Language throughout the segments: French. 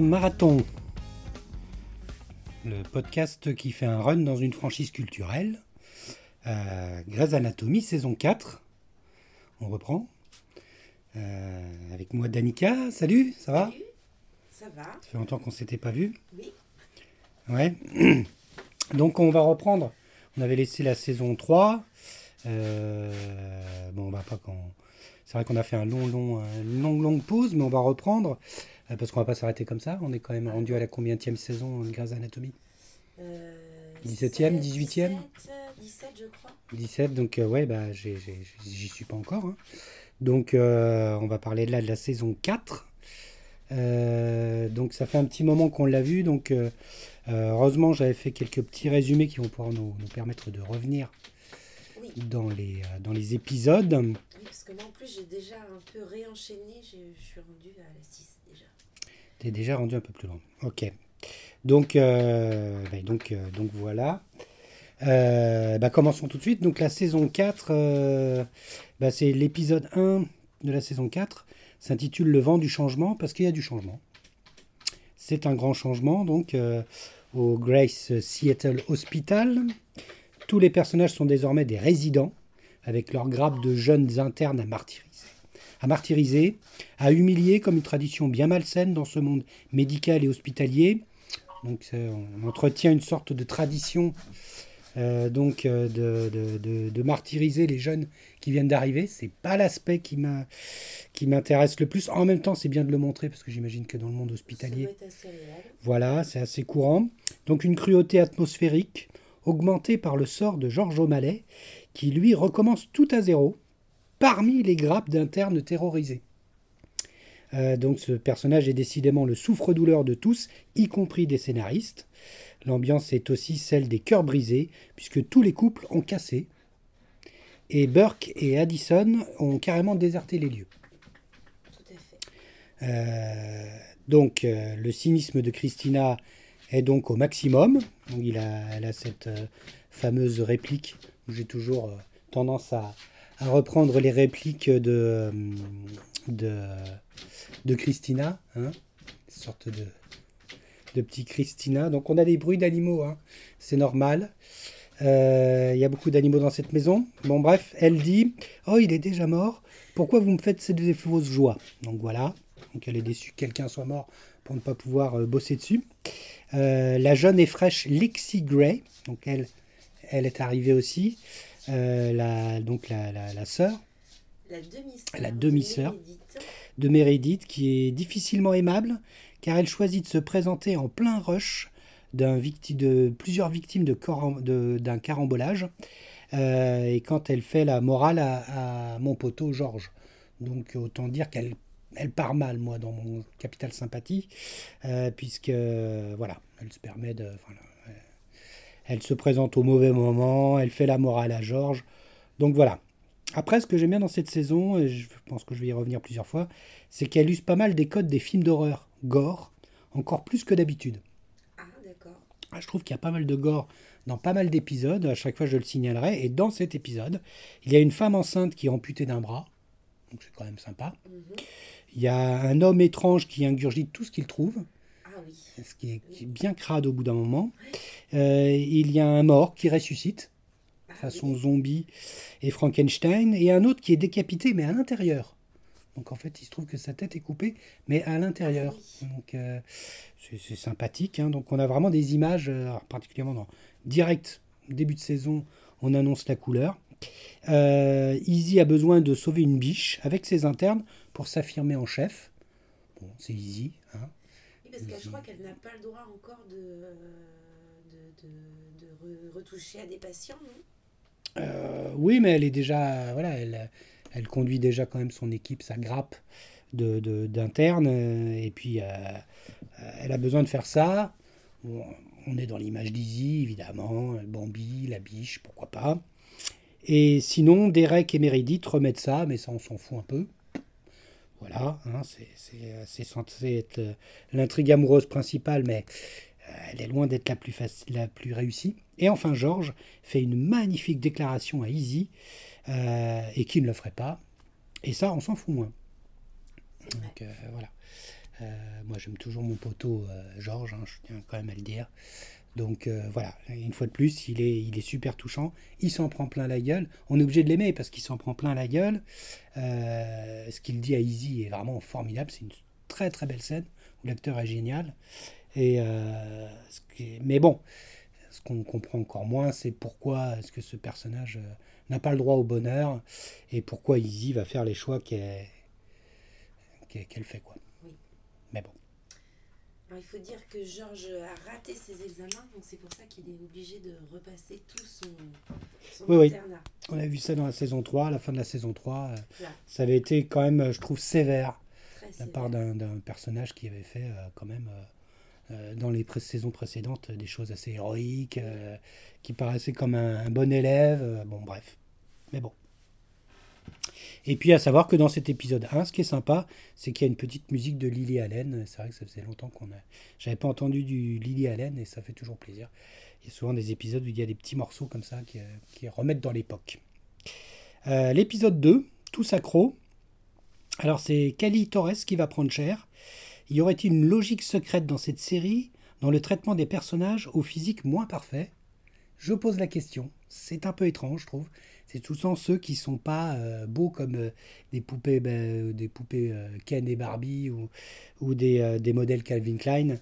Marathon, le podcast qui fait un run dans une franchise culturelle. Euh, Grey's Anatomy, saison 4. On reprend. Euh, avec moi, Danica. Salut, ça va Salut, ça va Ça fait longtemps qu'on s'était pas vu. Oui. Ouais. Donc, on va reprendre. On avait laissé la saison 3. Euh, bon, on va pas quand. C'est vrai qu'on a fait un long, long, une longue, longue pause, mais on va reprendre euh, parce qu'on va pas s'arrêter comme ça. On est quand même rendu à la combienième saison de Grey's Anatomy? Euh, 17e, 18e? 17, 17, je crois. 17, donc euh, ouais, bah, j'y suis pas encore. hein. Donc euh, on va parler là de la saison 4. Euh, donc ça fait un petit moment qu'on l'a vu. Donc euh, euh, heureusement j'avais fait quelques petits résumés qui vont pouvoir nous, nous permettre de revenir Oui. dans les, euh, dans les épisodes. oui, parce que moi en plus j'ai déjà un peu réenchaîné, je suis rendue à la 6 déjà. Déjà rendu un peu plus loin. Ok. Donc, euh, bah, donc, euh, donc voilà. Euh, bah, commençons tout de suite. Donc la saison 4, euh, bah, c'est l'épisode 1 de la saison 4, s'intitule Le vent du changement parce qu'il y a du changement. C'est un grand changement donc au Grace Seattle Hospital. Tous les personnages sont désormais des résidents avec leur grappe de jeunes internes à martyriser. À martyriser, à humilier comme une tradition bien malsaine dans ce monde médical et hospitalier. Donc on entretient une sorte de tradition euh, donc euh, de, de- de- de martyriser les jeunes qui viennent d'arriver. C'est pas l'aspect qui m'a qui m'intéresse le plus. En même temps, c'est bien de le montrer parce que j'imagine que dans le monde hospitalier, voilà, c'est assez courant. Donc une cruauté atmosphérique augmentée par le sort de Georges O'Malley, qui lui recommence tout à zéro parmi les grappes d'internes terrorisés. Euh, donc ce personnage est décidément le souffre-douleur de tous, y compris des scénaristes. L'ambiance est aussi celle des cœurs brisés, puisque tous les couples ont cassé. Et Burke et Addison ont carrément déserté les lieux. Tout à fait. Euh, donc, euh, le cynisme de Christina est donc au maximum. Donc, il a, elle a cette fameuse réplique. où J'ai toujours tendance à, reprendre les répliques de, de, de Christina. Hein, sorte de, de petit Christina. Donc, on a des bruits d'animaux. hein, C'est normal. Euh, Il y a beaucoup d'animaux dans cette maison. Bon, bref, elle dit Oh, il est déjà mort. Pourquoi vous me faites cette fausses joies? Donc voilà. Donc elle est déçue que quelqu'un soit mort pour ne pas pouvoir euh, bosser dessus. Euh, la jeune et fraîche Lexi Gray, donc elle, elle est arrivée aussi. Euh, la, donc la, la, la sœur La demi-sœur. De Meredith. de Meredith qui est difficilement aimable car elle choisit de se présenter en plein rush d'un victi- de plusieurs victimes de coram- de- d'un carambolage euh, et quand elle fait la morale à, à mon poteau Georges. Donc autant dire qu'elle elle part mal, moi, dans mon capital sympathie, euh, puisque voilà, elle se permet de. voilà, elle se présente au mauvais moment, elle fait la morale à Georges. Donc voilà. Après, ce que j'aime bien dans cette saison, et je pense que je vais y revenir plusieurs fois, c'est qu'elle use pas mal des codes des films d'horreur, gore, encore plus que d'habitude. Ah, d'accord. Ah, Je trouve qu'il y a pas mal de gore dans pas mal d'épisodes, à chaque fois je le signalerai, et dans cet épisode, il y a une femme enceinte qui est amputée d'un bras, donc c'est quand même sympa. Mhm. Il y a un homme étrange qui ingurgite tout ce qu'il trouve. Ce qui est, qui est bien crade au bout d'un moment. Euh, il y a un mort qui ressuscite, Ah, façon zombie et Frankenstein, et un autre qui est décapité, mais à l'intérieur. Donc en fait, il se trouve que sa tête est coupée, mais à l'intérieur. Ah Donc euh, c'est sympathique. hein. Donc on a vraiment des images, euh, particulièrement dans direct début de saison, on annonce la couleur. Euh, Easy a besoin de sauver une biche avec ses internes pour s'affirmer en chef. Bon, c'est Easy. Oui, parce que je crois qu'elle n'a pas le droit encore de, de, de, de re- retoucher à des patients, non? Euh, oui, mais elle est déjà, voilà, elle, elle conduit déjà quand même son équipe, sa grappe d'internes, euh, et puis euh, elle a besoin de faire ça. On est dans l'image d'Izzy, évidemment, Bambi, la biche, pourquoi pas. Et sinon, Derek et Meredith remettent ça, mais ça, on s'en fout un peu. Voilà, hein, c'est- c'est censé être euh, l'intrigue amoureuse principale, mais euh, elle est loin d'être la plus la plus réussie. Et enfin, George fait une magnifique déclaration à Izzy, euh, et qui ne le ferait pas. Et ça, on s'en fout moins. Donc euh, voilà. moi, j'aime toujours mon poteau Georges, hein, je tiens quand même à le dire. Donc voilà, une fois de plus, il est, il est super touchant. Il s'en prend plein la gueule. On est obligé de l'aimer parce qu'il s'en prend plein la gueule. ce qu'il dit à Izzy est vraiment formidable. C'est une très très belle scène où l'acteur est génial. Et, mais bon, ce qu'on comprend encore moins, c'est pourquoi est-ce que ce personnage euh, n'a pas le droit au bonheur et pourquoi Izzy va faire les choix qu'elle fait. Quoi. Mais bon. Il faut dire que Georges a raté ses examens, donc c'est pour ça qu'il est obligé de repasser tout son, oui, internat. Oui. On a vu ça dans la saison 3, à la fin de la saison 3. Euh, ça avait été quand même, je trouve, sévère de la part d'un personnage qui avait fait euh, quand même euh, dans les saisons précédentes des choses assez héroïques, euh, qui paraissaient comme un, bon élève. Bon, bref. Mais bon. Et puis à savoir que dans cet épisode 1, ce qui est sympa, c'est qu'il y a une petite musique de Lily Allen. C'est vrai que ça faisait longtemps qu'on a. J'avais pas entendu du Lily Allen et ça fait toujours plaisir. Il y a souvent des épisodes où il y a des petits morceaux comme ça qui, qui remettent dans l'époque. L'épisode 2, Tout accro. Alors c'est Cali Torres qui va prendre cher. Y aurait-il une logique secrète dans cette série, dans le traitement des personnages au physique moins parfait? Je pose la question. C'est un peu étrange, je trouve. C'est tout le ceux qui sont pas euh, beaux comme euh, des poupées, ben, euh, des poupées Ken et Barbie ou, des, modèles Calvin Klein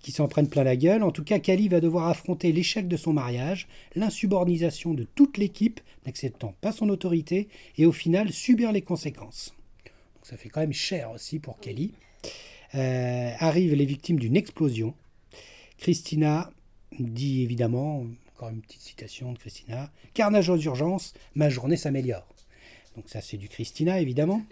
qui s'en prennent plein la gueule. En tout cas, Cali va devoir affronter l'échec de son mariage, l'insubordination de toute l'équipe, n'acceptant pas son autorité, et au final subir les conséquences. Donc ça fait quand même cher aussi pour Kelly. Arrivent les victimes d'une explosion. Christina dit évidemment, encore une petite citation de Christina, Carnage aux urgences, ma journée s'améliore. Donc ça c'est du Christina évidemment.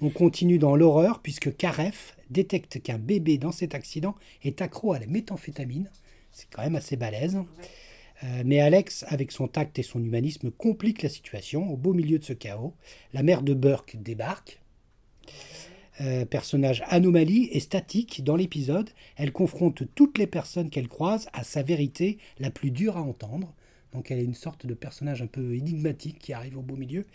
On continue dans l'horreur puisque Karef détecte qu'un bébé dans cet accident est accro à la méthamphétamine. C'est quand même assez balèze. Euh, mais Alex, avec son tact et son humanisme, complique la situation. Au beau milieu de ce chaos, la mère de Burke débarque. Euh, personnage anomalie et statique dans l'épisode. Elle confronte toutes les personnes qu'elle croise à sa vérité la plus dure à entendre. Donc elle est une sorte de personnage un peu énigmatique qui arrive au beau milieu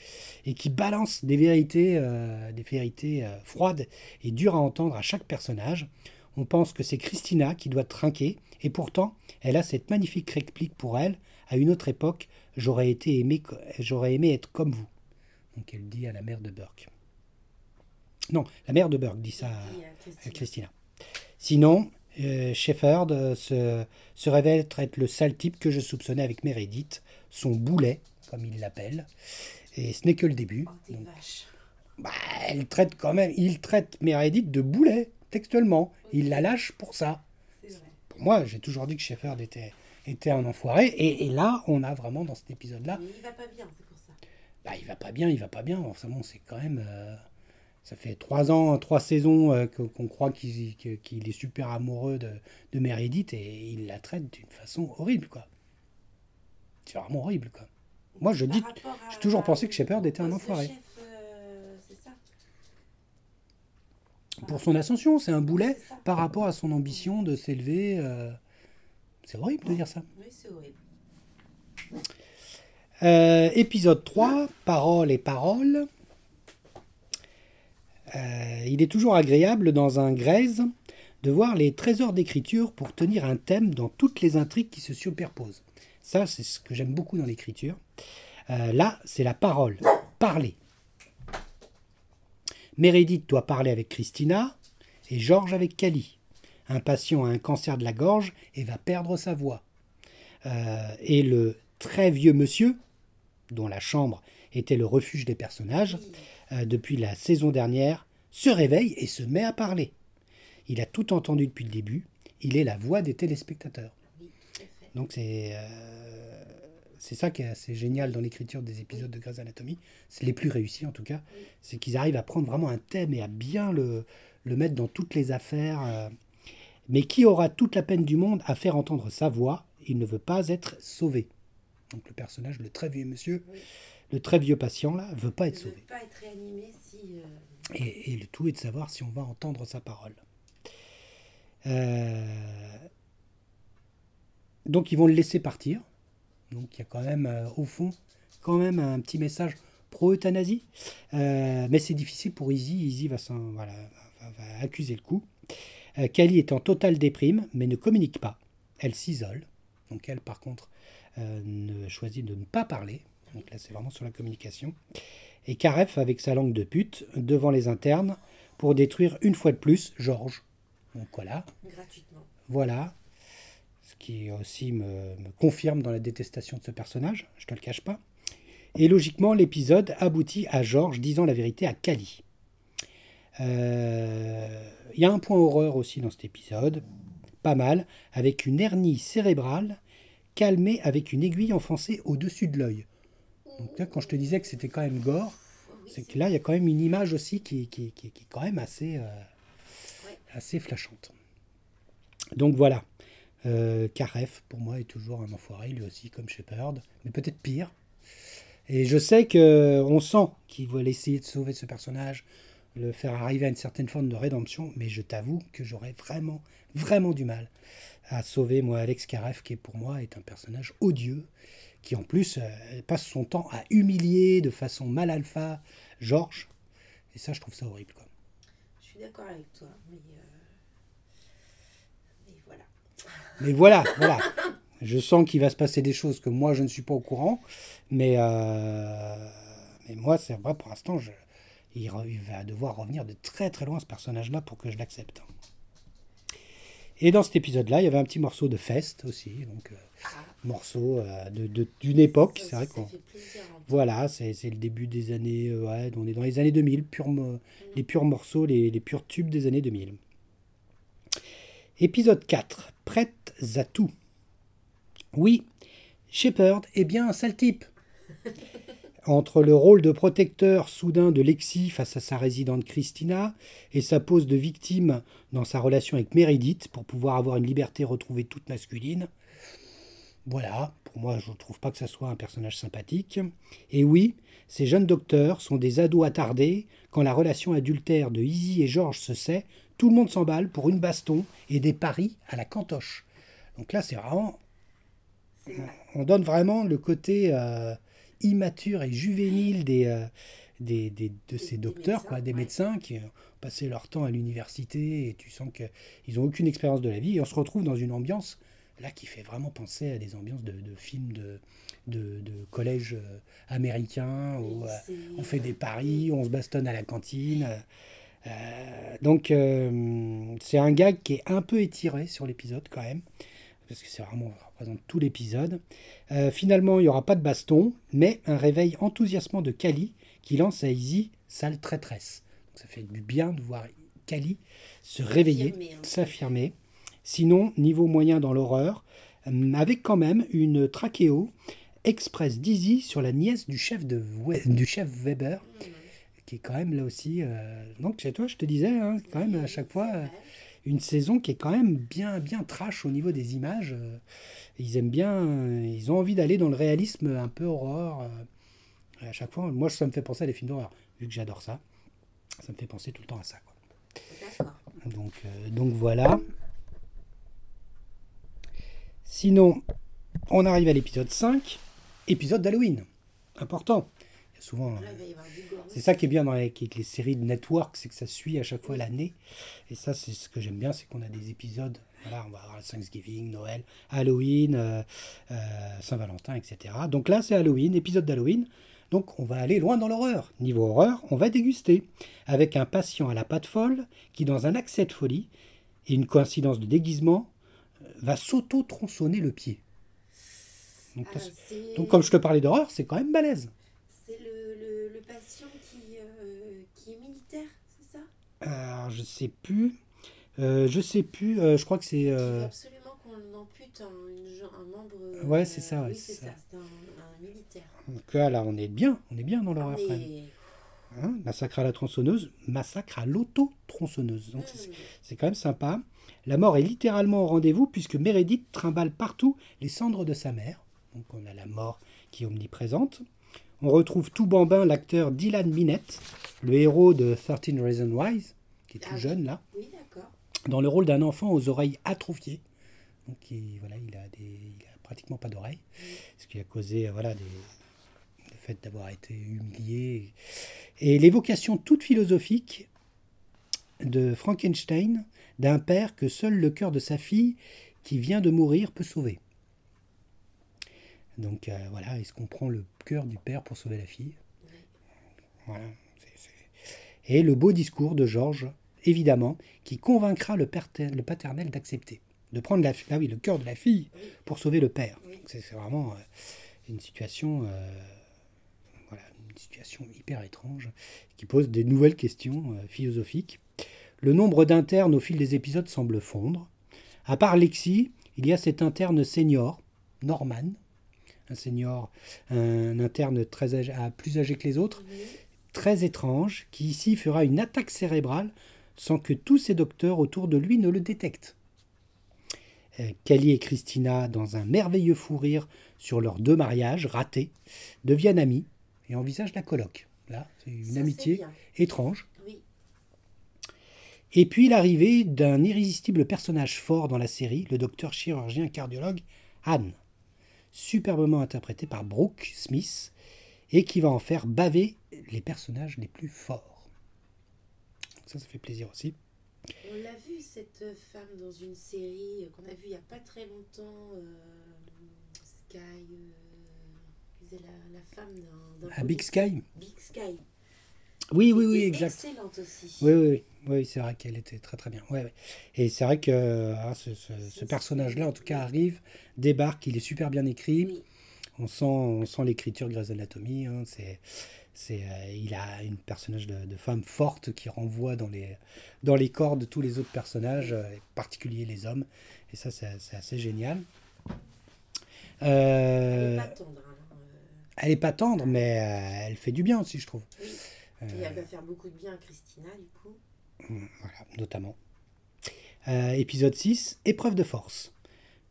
et qui balance des vérités, euh, des vérités euh, froides et dures à entendre à chaque personnage. On pense que c'est Christina qui doit trinquer et pourtant elle a cette magnifique réplique pour elle. À une autre époque, j'aurais aimé, j'aurais aimé être comme vous. Donc elle dit à la mère de Burke. Non, la mère de Burke dit ça à, Christina. Sinon, euh, euh, se, se, révèle être le sale type que je soupçonnais avec Meredith, son boulet, comme il l'appelle. Et ce n'est que le début. Oh, bah, elle traite quand même, il traite Meredith de boulet, textuellement. Il la lâche pour ça. Pour moi, j'ai toujours dit que Shepard était, était un enfoiré. Et, là, on a vraiment dans cet épisode-là. Il va pas bien, c'est pour ça. Bah, il va pas bien, il va pas bien. Forcément, c'est quand même. Euh, ça fait trois ans, trois saisons euh, qu'on croit qu'il est super amoureux de, de Meredith et il la traite d'une façon horrible, quoi. C'est vraiment horrible, quoi. Moi, je dis, j'ai toujours pensé que Shepard était un enfoiré. Euh, Pour son ascension, c'est un boulet par rapport à son ambition de s'élever. Euh, c'est horrible de dire ça. Oui, c'est horrible. épisode 3, Paroles et paroles. Euh, il est toujours agréable dans un Grèze de voir les trésors d'écriture pour tenir un thème dans toutes les intrigues qui se superposent. Ça, c'est ce que j'aime beaucoup dans l'écriture. Euh, là, c'est la parole. Parler. Meredith doit parler avec Christina et Georges avec Cali. Un patient a un cancer de la gorge et va perdre sa voix. Euh, et le très vieux monsieur, dont la chambre était le refuge des personnages, euh, depuis la saison dernière, se réveille et se met à parler. Il a tout entendu depuis le début. Il est la voix des téléspectateurs. Donc c'est euh, c'est ça qui est assez génial dans l'écriture des épisodes de Grey's Anatomy. C'est les plus réussis en tout cas. C'est qu'ils arrivent à prendre vraiment un thème et à bien le, le mettre dans toutes les affaires. Euh. Mais qui aura toute la peine du monde à faire entendre sa voix? Il ne veut pas être sauvé. Donc le personnage, le très vieux monsieur, le très vieux patient là veut pas être sauvé. Veut pas être réanimé si. Euh, et, le tout est de savoir si on va entendre sa parole. Euh, donc ils vont le laisser partir. Donc il y a quand même euh, au fond quand même un petit message pro-euthanasie. mais c'est difficile pour Izzy. Izzy va, voilà, va accuser le coup. Kali est en totale déprime, mais ne communique pas. Elle s'isole. Donc elle, par contre, ne choisit de ne pas parler. Donc là, c'est vraiment sur la communication. Et Karef, avec sa langue de pute, devant les internes, pour détruire une fois de plus Georges. Donc voilà. Gratuitement. Voilà. Ce qui aussi me, me confirme dans la détestation de ce personnage, je te le cache pas. Et logiquement, l'épisode aboutit à Georges disant la vérité à Kali. Euh, Il y a un point horreur aussi dans cet épisode, pas mal, avec une hernie cérébrale calmée avec une aiguille enfoncée au-dessus de l'œil. Donc là, quand je te disais que c'était quand même gore, c'est que là, il y a quand même une image aussi qui, qui, qui- qui est quand même assez, euh, assez flashante. Donc voilà. Euh, Karef, pour moi, est toujours un enfoiré, lui aussi, comme Shepard, mais peut-être pire. Et je sais que on sent qu'il veut essayer de sauver ce personnage, le faire arriver à une certaine forme de rédemption, mais je t'avoue que j'aurais vraiment, vraiment du mal à sauver, moi, Alex Karef, qui pour moi est un personnage odieux, qui en plus euh, passe son temps à humilier de façon mal alpha Georges. Et ça, je trouve ça horrible. Quoi. Je suis d'accord avec toi, mais, euh, mais voilà. Mais voilà, voilà. Je sens qu'il va se passer des choses que moi, je ne suis pas au courant. Mais, euh, mais moi, c'est vrai, pour l'instant, je, il, re- il va devoir revenir de très très loin, ce personnage-là, pour que je l'accepte. Et dans cet épisode-là, il y avait un petit morceau de Fest aussi. Donc, euh, Ah, morceau euh, d'une époque. C'est vrai qu'on. Voilà, c'est c'est le début des années. euh, ouais, on est dans les années 2000, pur mo- les purs morceaux, les, les purs tubes des années 2000. Épisode 4. Prête à tout. Oui, Shepard est bien un sale type. Entre le rôle de protecteur soudain de Lexi face à sa résidente Christina et sa pose de victime dans sa relation avec Meredith pour pouvoir avoir une liberté retrouvée toute masculine, voilà, pour moi, je ne trouve pas que ça soit un personnage sympathique. Et oui, ces jeunes docteurs sont des ados attardés. Quand la relation adultère de Izzy et George se sait, tout le monde s'emballe pour une baston et des paris à la cantoche. Donc là, c'est vraiment. On donne vraiment le côté euh, immature et juvénile des, euh, des, des- de ces des docteurs, médecins, quoi, des ouais. médecins qui ont passé leur temps à l'université et tu sens qu'ils n'ont aucune expérience de la vie. Et on se retrouve dans une ambiance là qui fait vraiment penser à des ambiances de, de films de, de, de collège euh, américain où euh, on fait des paris, on se bastonne à la cantine. Euh, donc euh, c'est un gag qui est un peu étiré sur l'épisode quand même, parce que c'est vraiment représente tout l'épisode. Finalement, il n'y aura pas de baston, mais un réveil enthousiasmant de Kali qui lance à Izzy sale traîtresse. Donc, ça fait du bien de voir Kali se réveiller, S'affirmer, hein. s'affirmer. Sinon, niveau moyen dans l'horreur, euh, avec quand même une trachéo express d'Izzy sur la nièce du chef, de We- du chef Weber, qui est quand même là aussi. euh, donc chez toi, je te disais, hein, quand même à chaque fois, euh, une saison qui est quand même bien, bien trash au niveau des images. euh, ils aiment bien, euh, ils ont envie d'aller dans le réalisme un peu horreur. euh, à chaque fois, moi, ça me fait penser à des films d'horreur, vu que j'adore ça. Ça me fait penser tout le temps à ça. Quoi. D'accord. Donc, euh, donc voilà. Sinon, on arrive à l'épisode 5, épisode d'Halloween. Important. Il y a souvent. Gore. C'est ça qui est bien dans les, avec les séries de network, c'est que ça suit à chaque fois l'année. Et ça, c'est ce que j'aime bien, c'est qu'on a des épisodes. Voilà, on va avoir Thanksgiving, Noël, Halloween, euh, euh, Saint-Valentin, etc. Donc là, c'est Halloween, épisode d'Halloween. Donc on va aller loin dans l'horreur. Niveau horreur, on va déguster. Avec un patient à la patte folle qui, dans un accès de folie et une coïncidence de déguisement, va s'auto-tronçonner le pied. Donc, Ah, donc comme je te parlais d'horreur, c'est quand même balèze. C'est le, le, le patient qui, euh, qui est militaire, c'est ça? Alors, je sais plus. Euh, je sais plus. euh, je crois que c'est. Euh, veut absolument qu'on ampute un, un membre. euh, Ouais, c'est ça, oui, c'est ça. ça. C'est un, un militaire. donc là, là, on est bien. On est bien dans l'horreur. Hein, massacre à la tronçonneuse, massacre à l'auto-tronçonneuse. Donc c'est- Hmm. c'est quand même sympa. La mort est littéralement au rendez-vous puisque Meredith trimballe partout les cendres de sa mère. Donc on a la mort qui est omniprésente. On retrouve tout bambin l'acteur Dylan Minette, le héros de 13 Reasons Why, qui est tout Ah jeune là. Oui, d'accord. dans le rôle d'un enfant aux oreilles atrophiées. Donc il, voilà, il, a des, il a pratiquement pas d'oreilles, ce qui a causé voilà, des, fait d'avoir été humilié. Et l'évocation toute philosophique de Frankenstein d'un père que seul le cœur de sa fille qui vient de mourir peut sauver. Donc euh, voilà, est-ce qu'on prend le cœur du père pour sauver la fille? Voilà. Et le beau discours de Georges, évidemment, qui convaincra le, le paternel d'accepter, de prendre la, ah oui, le cœur de la fille pour sauver le père. C'est vraiment euh, une situation, euh, une situation hyper étrange qui pose des nouvelles questions philosophiques. Le nombre d'internes au fil des épisodes semble fondre. À part Lexi, il y a cet interne senior, Norman, un senior, un interne très âgé, plus âgé que les autres, très étrange, qui ici fera une attaque cérébrale sans que tous ses docteurs autour de lui ne le détectent. Euh, Kelly et Christina, dans un merveilleux fou rire sur leurs deux mariages ratés, deviennent amis et envisagent la colloque. Là, c'est une amitié étrange. Et puis l'arrivée d'un irrésistible personnage fort dans la série, le docteur chirurgien cardiologue Anne, superbement interprété par Brooke Smith, et qui va en faire baver les personnages les plus forts. Ça, ça fait plaisir aussi. On l'a vu, cette femme, dans une série qu'on a vue il n'y a pas très longtemps, euh, Sky, euh, la, la, femme d'un... Ah, Big Sky Big Sky. Oui, oui, oui, exact. Excellente aussi. Oui, oui, oui, c'est vrai qu'elle était très très bien. Ouais, Et c'est vrai que ah, ce, personnage-là, en tout cas, arrive, débarque, il est super bien écrit. On sent, on sent l'écriture Grey's Anatomy. Hein, c'est, c'est, euh, il a une personnage de, femme forte qui renvoie dans les, dans les corps de tous les autres personnages, euh, en particulier les hommes. Et ça, c'est, assez génial. Euh, elle n'est pas tendre. Elle n'est pas tendre, mais elle fait du bien aussi, je trouve. Et elle va faire beaucoup de bien à Christina, du coup. Mm, voilà, notamment. Euh, épisode 6, épreuve de force.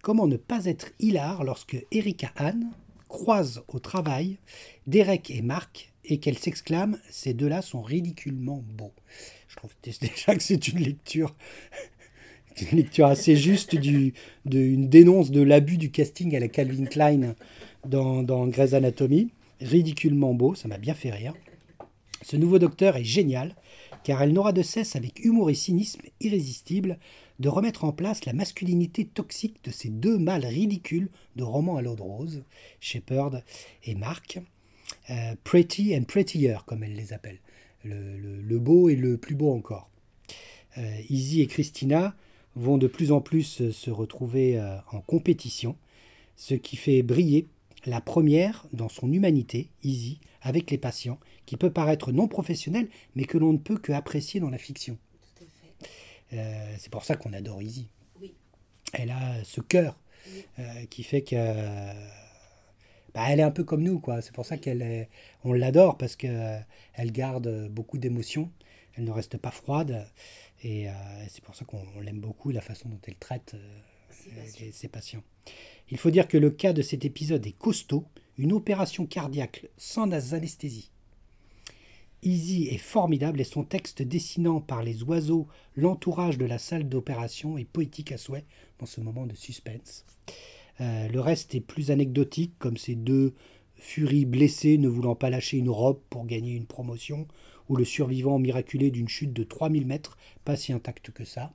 Comment ne pas être hilar lorsque Erika Anne croise au travail Derek et Marc et qu'elle s'exclame Ces deux-là sont ridiculement beaux. Je trouve déjà que c'est une lecture, une lecture assez juste d'une de, dénonce de l'abus du casting à la Calvin Klein dans, Grey's Anatomy. Ridiculement beau, ça m'a bien fait rire. Ce nouveau docteur est génial, car elle n'aura de cesse, avec humour et cynisme irrésistible, de remettre en place la masculinité toxique de ces deux mâles ridicules de romans à l'eau de rose, Shepard et Mark, euh, Pretty and Prettier, comme elle les appelle, le, beau et le plus beau encore. Euh, Izzy et Christina vont de plus en plus se retrouver euh, en compétition, ce qui fait briller la première dans son humanité, Izzy, avec les patients, qui peut paraître non professionnel, mais que l'on ne peut que apprécier dans la fiction. Euh, c'est pour ça qu'on adore Izzy. Elle a ce cœur euh, qui fait que bah, elle est un peu comme nous, quoi. C'est pour ça qu'elle on l'adore parce que euh, elle garde beaucoup d'émotions. Elle ne reste pas froide et c'est pour ça qu'on l'aime beaucoup la façon dont elle traite ses patients. Il faut dire que le cas de cet épisode est costaud, une opération cardiaque sans anesthésie Easy est formidable et son texte dessinant par les oiseaux l'entourage de la salle d'opération est poétique à souhait dans ce moment de suspense. Euh, le reste est plus anecdotique, comme ces deux furies blessées ne voulant pas lâcher une robe pour gagner une promotion, ou le survivant miraculé d'une chute de 3000 mètres, pas si intact que ça.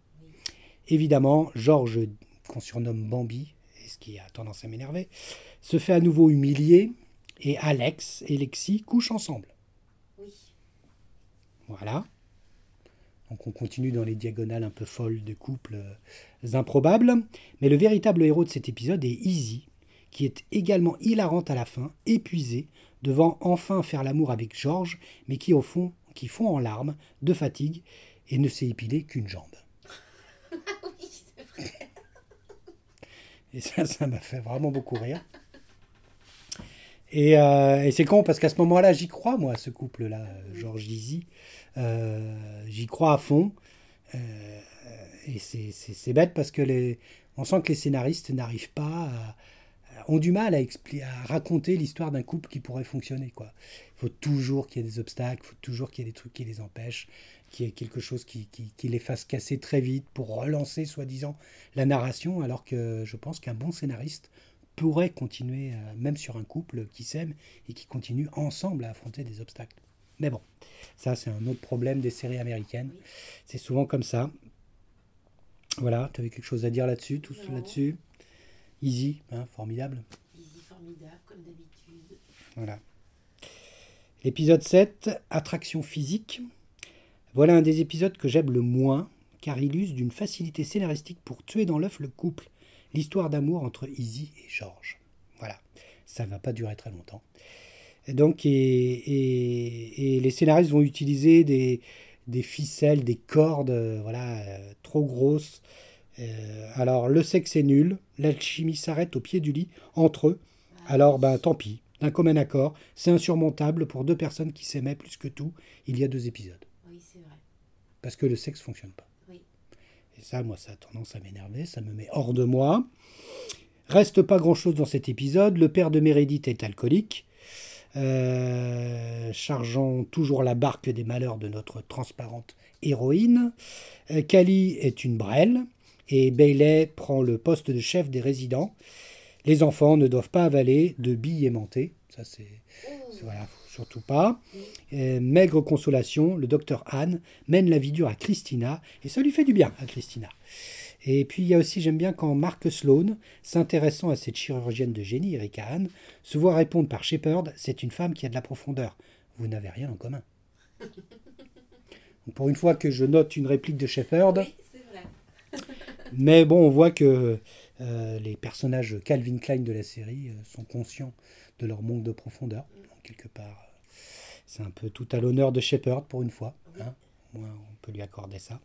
Évidemment, Georges, qu'on surnomme Bambi, ce qui a tendance à m'énerver, se fait à nouveau humilier, et Alex et Lexi couchent ensemble. Voilà. Donc on continue dans les diagonales un peu folles de couples euh, improbables. Mais le véritable héros de cet épisode est Easy, qui est également hilarante à la fin, épuisé, devant enfin faire l'amour avec George, mais qui au fond, qui fond en larmes, de fatigue, et ne s'est épilé qu'une jambe. oui, c'est vrai. Et ça, ça m'a fait vraiment beaucoup rire. Euh, et, c'est con parce qu'à ce moment-là, j'y crois, moi, ce couple-là, Georges Dizzy. Euh, j'y crois à fond. Euh, et c'est bête parce que les, on sent que les scénaristes n'arrivent pas à, ont du mal à, à raconter l'histoire d'un couple qui pourrait fonctionner. Il faut toujours qu'il y ait des obstacles, il faut toujours qu'il y ait des trucs qui les empêchent, qu'il y ait quelque chose qui, qui, qui, les fasse casser très vite pour relancer, soi-disant, la narration, alors que je pense qu'un bon scénariste pourrait continuer, euh, même sur un couple qui s'aime et qui continue ensemble à affronter des obstacles. Mais bon, ça c'est un autre problème des séries américaines. C'est souvent comme ça. Voilà, tu avais quelque chose à dire là-dessus, tout là-dessus? Easy, hein, formidable. Easy, formidable, comme d'habitude. Voilà. L'épisode 7, Attraction physique. Voilà un des épisodes que j'aime le moins, car il use d'une facilité scénaristique pour tuer dans l'œuf le couple, l'histoire d'amour entre Izzy et George. Voilà, ça ne va pas durer très longtemps. Et donc, et, les scénaristes vont utiliser des, des ficelles, des cordes, euh, voilà, euh, trop grosses. Euh, alors, le sexe est nul, l'alchimie s'arrête au pied du lit, entre eux. Alors, ben, tant pis, d'un commun accord, c'est insurmontable pour deux personnes qui s'aimaient plus que tout. Il y a deux épisodes. Parce que le sexe fonctionne pas. Oui. Et ça, moi, ça a tendance à m'énerver, ça me met hors de moi. Reste pas grand-chose dans cet épisode. Le père de Meredith est alcoolique, euh, chargeant toujours la barque des malheurs de notre transparente héroïne. Euh, Callie est une brêle et Bailey prend le poste de chef des résidents. Les enfants ne doivent pas avaler de billes aimantées. Ça, c'est c'est- Voilà, surtout pas. Maigre consolation, le docteur Anne mène la vie dure à Christina, et ça lui fait du bien à Christina. Et puis il y a aussi, j'aime bien quand Mark Sloan, s'intéressant à cette chirurgienne de génie, Erika Anne, se voit répondre par Shepard, c'est une femme qui a de la profondeur. Vous n'avez rien en commun. Donc, pour une fois que je note une réplique de Shepard, Oui, c'est vrai. mais bon, on voit que euh, les personnages Calvin Klein de la série euh, sont conscients de leur manque de profondeur. Quelque part, euh, c'est un peu tout à l'honneur de Shepard pour une fois. Hein. Moi, on peut lui accorder ça.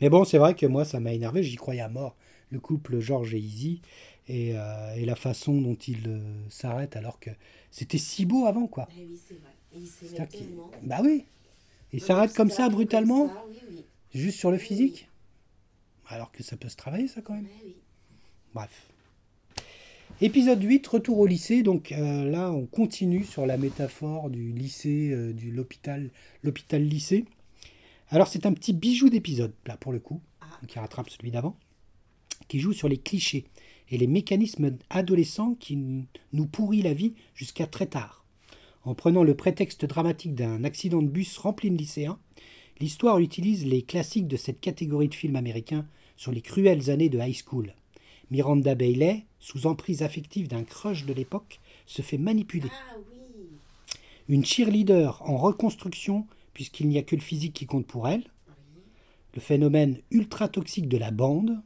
Mais bon, c'est vrai que moi, ça m'a énervé. J'y croyais à mort. Le couple George et Izzy et, euh, et la façon dont ils euh, s'arrêtent alors que c'était si beau avant, quoi. Eh oui, c'est vrai. Et tellement. Bah oui. Ils s'arrêtent comme ça, brutalement, ça, Oui, oui. juste sur le physique. Alors que ça peut se travailler, ça, quand même. Oui. Bref. Épisode 8, retour au lycée. Donc euh, là, on continue sur la métaphore du lycée, euh, du l'hôpital, l'hôpital lycée. Alors c'est un petit bijou d'épisode, là pour le coup, Ah. qui rattrape celui d'avant, qui joue sur les clichés et les mécanismes adolescents qui nous pourrit la vie jusqu'à très tard. En prenant le prétexte dramatique d'un accident de bus rempli de lycéens, l'histoire utilise les classiques de cette catégorie de films américains sur les cruelles années de high school. Miranda Bailey, sous emprise affective d'un crush de l'époque, se fait manipuler. Ah oui. Une cheerleader en reconstruction, puisqu'il n'y a que le physique qui compte pour elle. Oui. Le phénomène ultra toxique de la bande.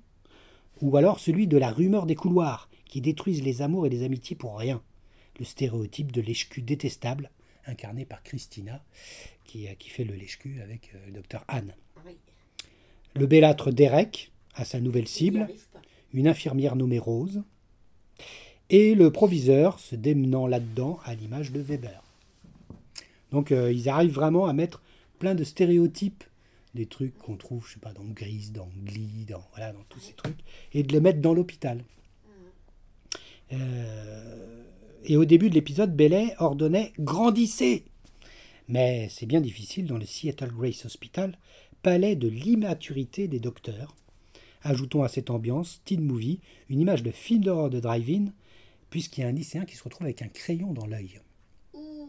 Ou alors celui de la rumeur des couloirs, qui détruisent les amours et les amitiés pour rien. Le stéréotype de lèche-cul détestable, incarné par Christina, qui, qui fait le lèche-cul avec euh, le docteur Anne. Oui. Le bellâtre Derek, à sa nouvelle cible. une infirmière nommée Rose, et le proviseur se démenant là-dedans à l'image de Weber. Donc euh, ils arrivent vraiment à mettre plein de stéréotypes, des trucs qu'on trouve, je sais pas, dans Grise, dans Glee, dans, tous ces trucs, et de les mettre dans l'hôpital. Euh, et au début de l'épisode, Bailey ordonnait Grandissez Mais c'est bien difficile dans le Seattle Grace Hospital, palais de l'immaturité des docteurs. Ajoutons à cette ambiance, teen movie, une image de film d'horreur de drive-in, puisqu'il y a un lycéen qui se retrouve avec un crayon dans l'œil. Ouh.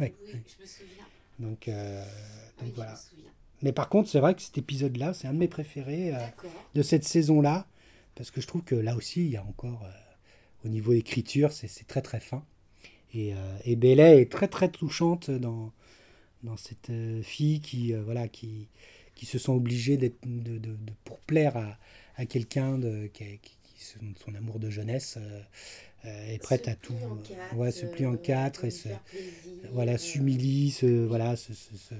Ouais. Oui, je me souviens. Donc, euh, donc oui, voilà. Mais par contre, c'est vrai que cet épisode-là, c'est un de mes préférés euh, de cette saison-là, parce que je trouve que là aussi, il y a encore, euh, au niveau écriture, c'est très très fin. Et, et Bailey est très très touchante dans, dans cette fille qui, voilà, qui, qui se sent obligée d'être, de, de- de- pour plaire à, à quelqu'un de, qui, qui, son, son amour de jeunesse euh, euh, est prête Se à tout, euh, quatre, ouais, se plie en quatre et se, plaisir, voilà, s'humilie, se, voilà, se, se- se-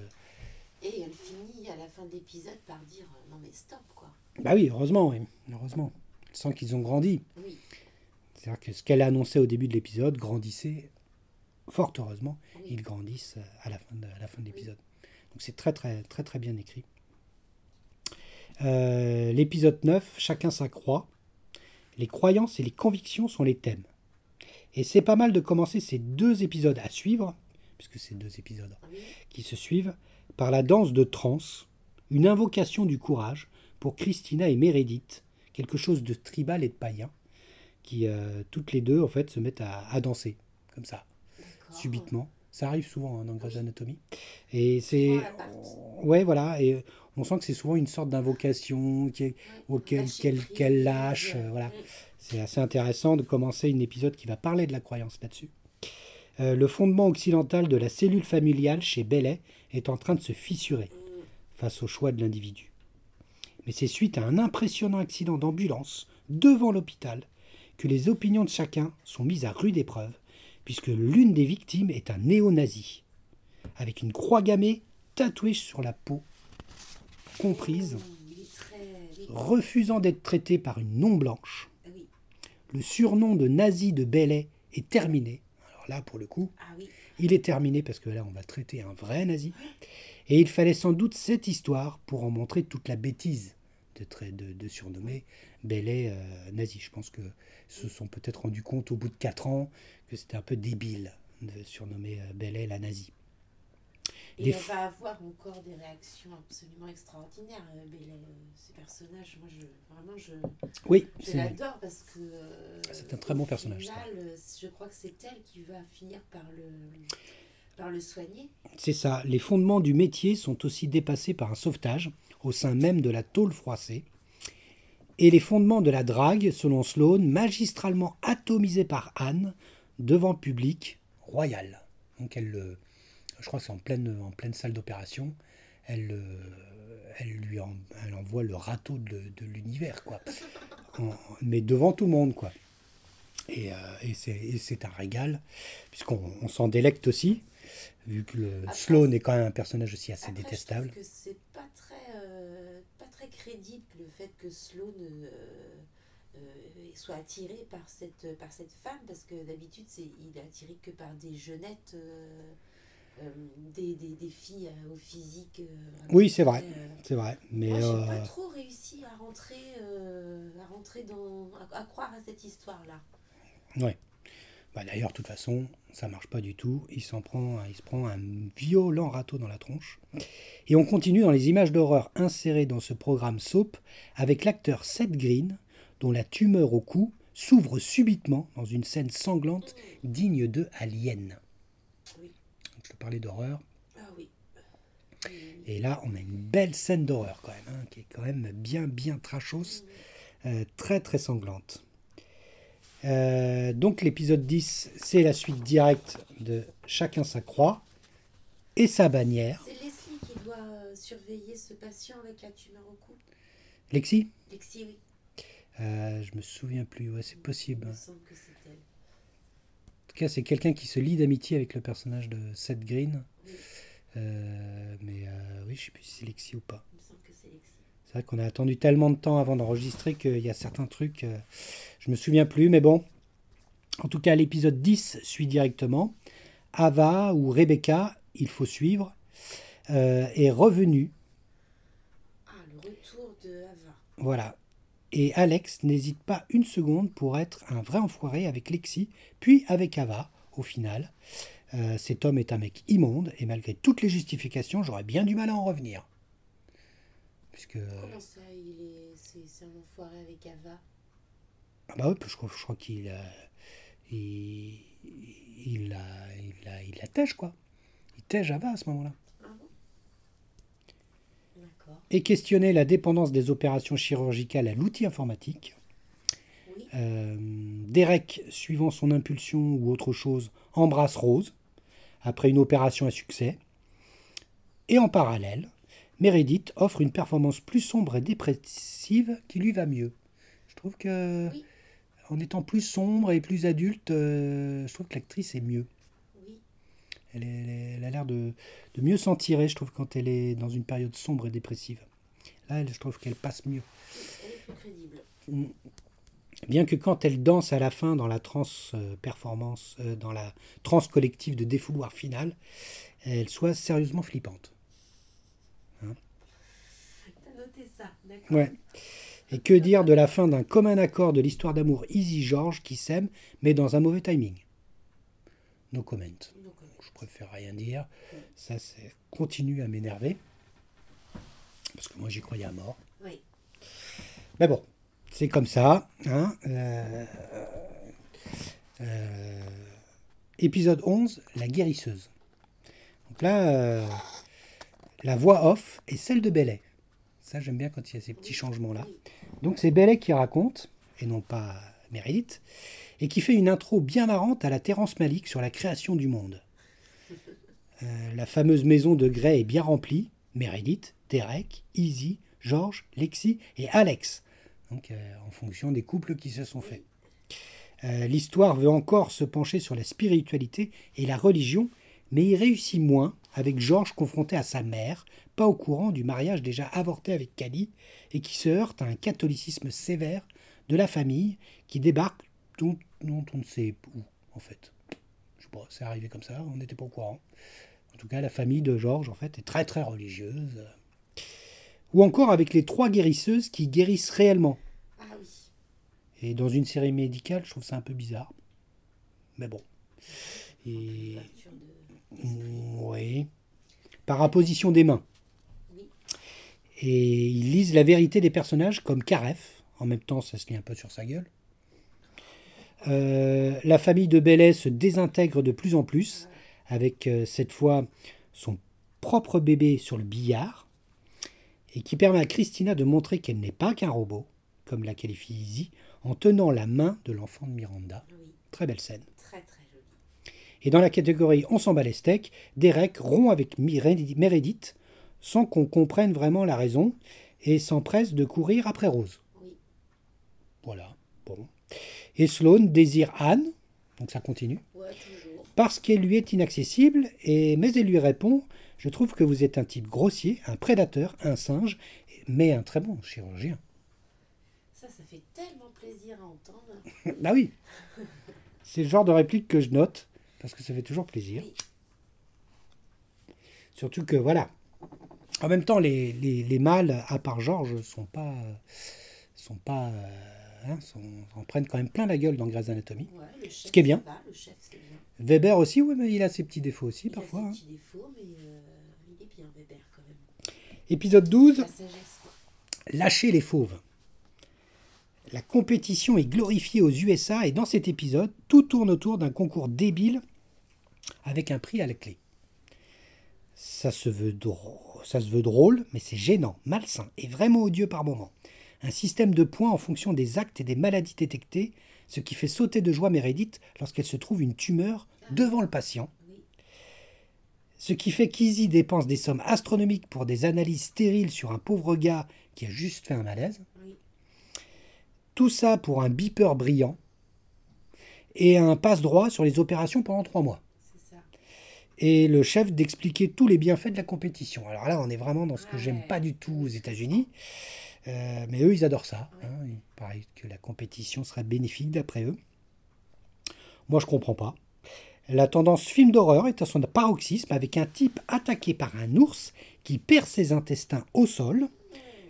Et elle finit à la fin de l'épisode par dire non mais stop quoi. Bah oui, heureusement, oui, heureusement. Sans qu'ils ont grandi. Oui. C'est-à-dire que ce qu'elle a annoncé au début de l'épisode grandissait, fort heureusement, Oui. ils grandissent à la fin de, à la fin de l'épisode. Donc c'est très très très très bien écrit. Euh, l'épisode 9, chacun sa croix. Les croyances et les convictions sont les thèmes. Et c'est pas mal de commencer ces deux épisodes à suivre, puisque c'est deux épisodes qui se suivent, par la danse de trance, une invocation du courage pour Christina et Meredith, quelque chose de tribal et de païen, qui euh, toutes les deux en fait se mettent à, à danser, comme ça, subitement. Ça arrive souvent hein, dans Grey's Anatomy. Et c'est. Ouais, voilà. Et on sent que c'est souvent une sorte d'invocation qui est- auquel qu'elle lâche. euh, euh, voilà. mm. C'est assez intéressant de commencer un épisode qui va parler de la croyance là-dessus. Euh, le fondement occidental de la cellule familiale chez Bellet est en train de se fissurer Mm. face au choix de l'individu. Mais c'est suite à un impressionnant accident d'ambulance devant l'hôpital que les opinions de chacun sont mises à rude épreuve, puisque l'une des victimes est un néo-nazi, avec une croix gammée tatouée sur la peau, comprise, refusant d'être traité par une non-blanche. Le surnom de nazi de Bellet est terminé. Alors là, pour le coup, Ah il est terminé parce que là, on va traiter un vrai nazi. Et il fallait sans doute cette histoire pour en montrer toute la bêtise de, trai- de, de surnommer Bellet euh, nazi. Je pense que se sont peut-être rendus compte au bout de 4 ans que c'était un peu débile de surnommer euh, Bellet la nazie. Et Les f- va avoir encore des réactions absolument extraordinaires, euh, Belle, euh, ce personnage. Moi, je, vraiment, je, Oui, je l'adore parce que. euh, C'est un très bon personnage, final, je crois que c'est elle qui va finir par le, par le soigner. c'est ça. Les fondements du métier sont aussi dépassés par un sauvetage au sein même de la tôle froissée. Et les fondements de la drague, selon Sloane, magistralement atomisés par Anne devant le public royal. Donc elle, le- je crois que c'est en pleine, en pleine salle d'opération, elle, le- elle lui en- elle envoie le râteau de, de l'univers, quoi. En- mais devant tout le monde, quoi. Et, euh, et c'est un régal, puisqu'on on s'en délecte aussi, vu que le Après, Sloane est quand même un personnage aussi assez Après, détestable. Je que c'est pas très, euh, pas très crédible le fait que Sloane euh, euh, soit attiré par cette, par cette femme, parce que d'habitude, il est attiré que par des jeunettes, euh, euh, des, des, des filles euh, au physique. euh, Oui, c'est vrai. euh, C'est vrai, mais Moi, j'ai euh, pas trop réussi à rentrer, euh, à rentrer dans, à, à croire à cette histoire-là. ouais. Bah, D'ailleurs, de toute façon, ça marche pas du tout. Il s'en prend, il se prend un violent râteau dans la tronche. Et on continue dans les images d'horreur insérées dans ce programme soap avec l'acteur Seth Green, dont la tumeur au cou s'ouvre subitement dans une scène sanglante digne de Alien. Parlais d'horreur. Ah oui. Et là, on a une belle scène d'horreur quand même, hein, qui est quand même bien, bien trashos, euh, très, très sanglante. Euh, donc l'épisode 10, c'est la suite directe de Chacun sa croix et sa bannière. C'est Leslie qui doit euh, surveiller ce patient avec la tumeur au cou. Lexi? Lexi, oui. Je me souviens plus, ouais, c'est possible. Il me semble que c'est cas, c'est quelqu'un qui se lie d'amitié avec le personnage de Seth Green. Euh, mais euh, oui, je sais plus si c'est Lexi ou pas. C'est vrai qu'on a attendu tellement de temps avant d'enregistrer qu'il y a certains trucs, euh, je me souviens plus, mais bon. En tout cas, l'épisode 10 suit directement. Ava ou Rebecca, il faut suivre, est revenue. Ah, le retour de Ava. Voilà. Et Alex n'hésite pas une seconde pour être un vrai enfoiré avec Lexi, puis avec Ava, au final. Euh, cet homme est un mec immonde, et malgré toutes les justifications, j'aurais bien du mal à en revenir. Puisque. Comment ça, il est... c'est, un enfoiré avec Ava? Ah bah oui, je crois, je crois qu'il a, il, il il il la tège quoi. Il tège Ava à ce moment-là. Et questionner la dépendance des opérations chirurgicales à l'outil informatique. Oui. Euh, Derek, suivant son impulsion ou autre chose, embrasse Rose après une opération à succès. Et en parallèle, Meredith offre une performance plus sombre et dépressive qui lui va mieux. Je trouve que, Oui. en étant plus sombre et plus adulte, euh, je trouve que l'actrice est mieux. Elle, est- a l'air de, de mieux s'en tirer, je trouve, quand elle est dans une période sombre et dépressive. Là, elle- je trouve qu'elle passe mieux. Elle est plus crédible. Bien que quand elle danse à la fin dans la trans performance, euh, dans la trans collective de défouloir final, elle soit sérieusement flippante. T'as noté ça, d'accord. Ouais. Et que dire de la fin d'un commun accord de l'histoire d'amour Easy George qui s'aime, mais dans un mauvais timing? No comment. Préfère rien dire. Ça, continue à m'énerver. Parce que moi, j'y croyais à mort. oui. Mais bon, c'est comme ça. hein. Euh, euh, épisode 11, la guérisseuse. Donc là, euh, la voix off est celle de Bellet. Ça, j'aime bien quand il y a ces petits changements-là. Donc c'est Bellet qui raconte, et non pas Meredith, et qui fait une intro bien marrante à la Terrence Malick sur la création du monde. Euh, la fameuse maison de Grey est bien remplie. Meredith, Derek, Easy, George, Lexi et Alex. Donc euh, en fonction des couples qui se sont faits. Euh, L'histoire veut encore se pencher sur la spiritualité et la religion, mais il réussit moins avec George confronté à sa mère, pas au courant du mariage déjà avorté avec Cali, et qui se heurte à un catholicisme sévère de la famille qui débarque dont, on ne sait où, en fait. Je sais c'est arrivé comme ça, on n'était pas au courant. En tout cas, la famille de George, en fait, est très très religieuse. Ou encore avec les trois guérisseuses qui guérissent réellement. Ah oui. Et dans une série médicale, je trouve ça un peu bizarre. Mais bon. Et... Mm, Oui. Par imposition des mains. Et ils lisent la vérité des personnages comme Caref. En même temps, ça se lit un peu sur sa gueule. Euh, la famille de Bellet se désintègre de plus en plus, avec euh, cette fois son propre bébé sur le billard, et qui permet à Christina de montrer qu'elle n'est pas qu'un robot, comme la qualifie Izzy, en tenant la main de l'enfant de Miranda. Oui, Très belle scène. très très joli. Et dans la catégorie On s'en bat les steaks, Derek rompt avec Meredith sans qu'on comprenne vraiment la raison et s'empresse de courir après Rose. Oui, Voilà. Bon. Et Sloane désire Anne, donc ça continue, ouais. Parce qu'elle lui est inaccessible, et, mais elle lui répond Je trouve que vous êtes un type grossier, un prédateur, un singe, mais un très bon chirurgien. Ça, ça fait tellement plaisir à entendre. bah oui C'est le genre de réplique que je note, parce que ça fait toujours plaisir. Oui. Surtout que, voilà. En même temps, les, les, les mâles, à part Georges, sont pas. sont pas. euh, hein, sont, en prennent quand même plein la gueule dans Grey's Anatomy. Ouais, le chef, Ce qui est bien. ça va, le chef, c'est bien. Weber aussi, oui, mais il a ses petits défauts aussi, Il parfois. a hein. ses petits défauts, mais euh, il est bien, Weber, quand même. Épisode 12, La sagesse. Lâcher les fauves. La compétition est glorifiée aux USA et dans cet épisode, tout tourne autour d'un concours débile avec un prix à la clé. Ça se veut drôle, ça se veut drôle mais c'est gênant, malsain et vraiment odieux par moments. Un système de points en fonction des actes et des maladies détectées, ce qui fait sauter de joie Meredith lorsqu'elle se trouve une tumeur devant le patient. Ce qui fait qu'Easy dépense des sommes astronomiques pour des analyses stériles sur un pauvre gars qui a juste fait un malaise. Tout ça pour un beeper brillant et un passe-droit sur les opérations pendant trois mois. Et le chef d'expliquer tous les bienfaits de la compétition. Alors là, on est vraiment dans ce que j'aime pas du tout aux États-Unis. Euh, mais eux, ils adorent ça. Ouais. hein. Il paraît que la compétition serait bénéfique d'après eux. Moi, je comprends pas. La tendance film d'horreur est à son paroxysme avec un type attaqué par un ours qui perd ses intestins au sol,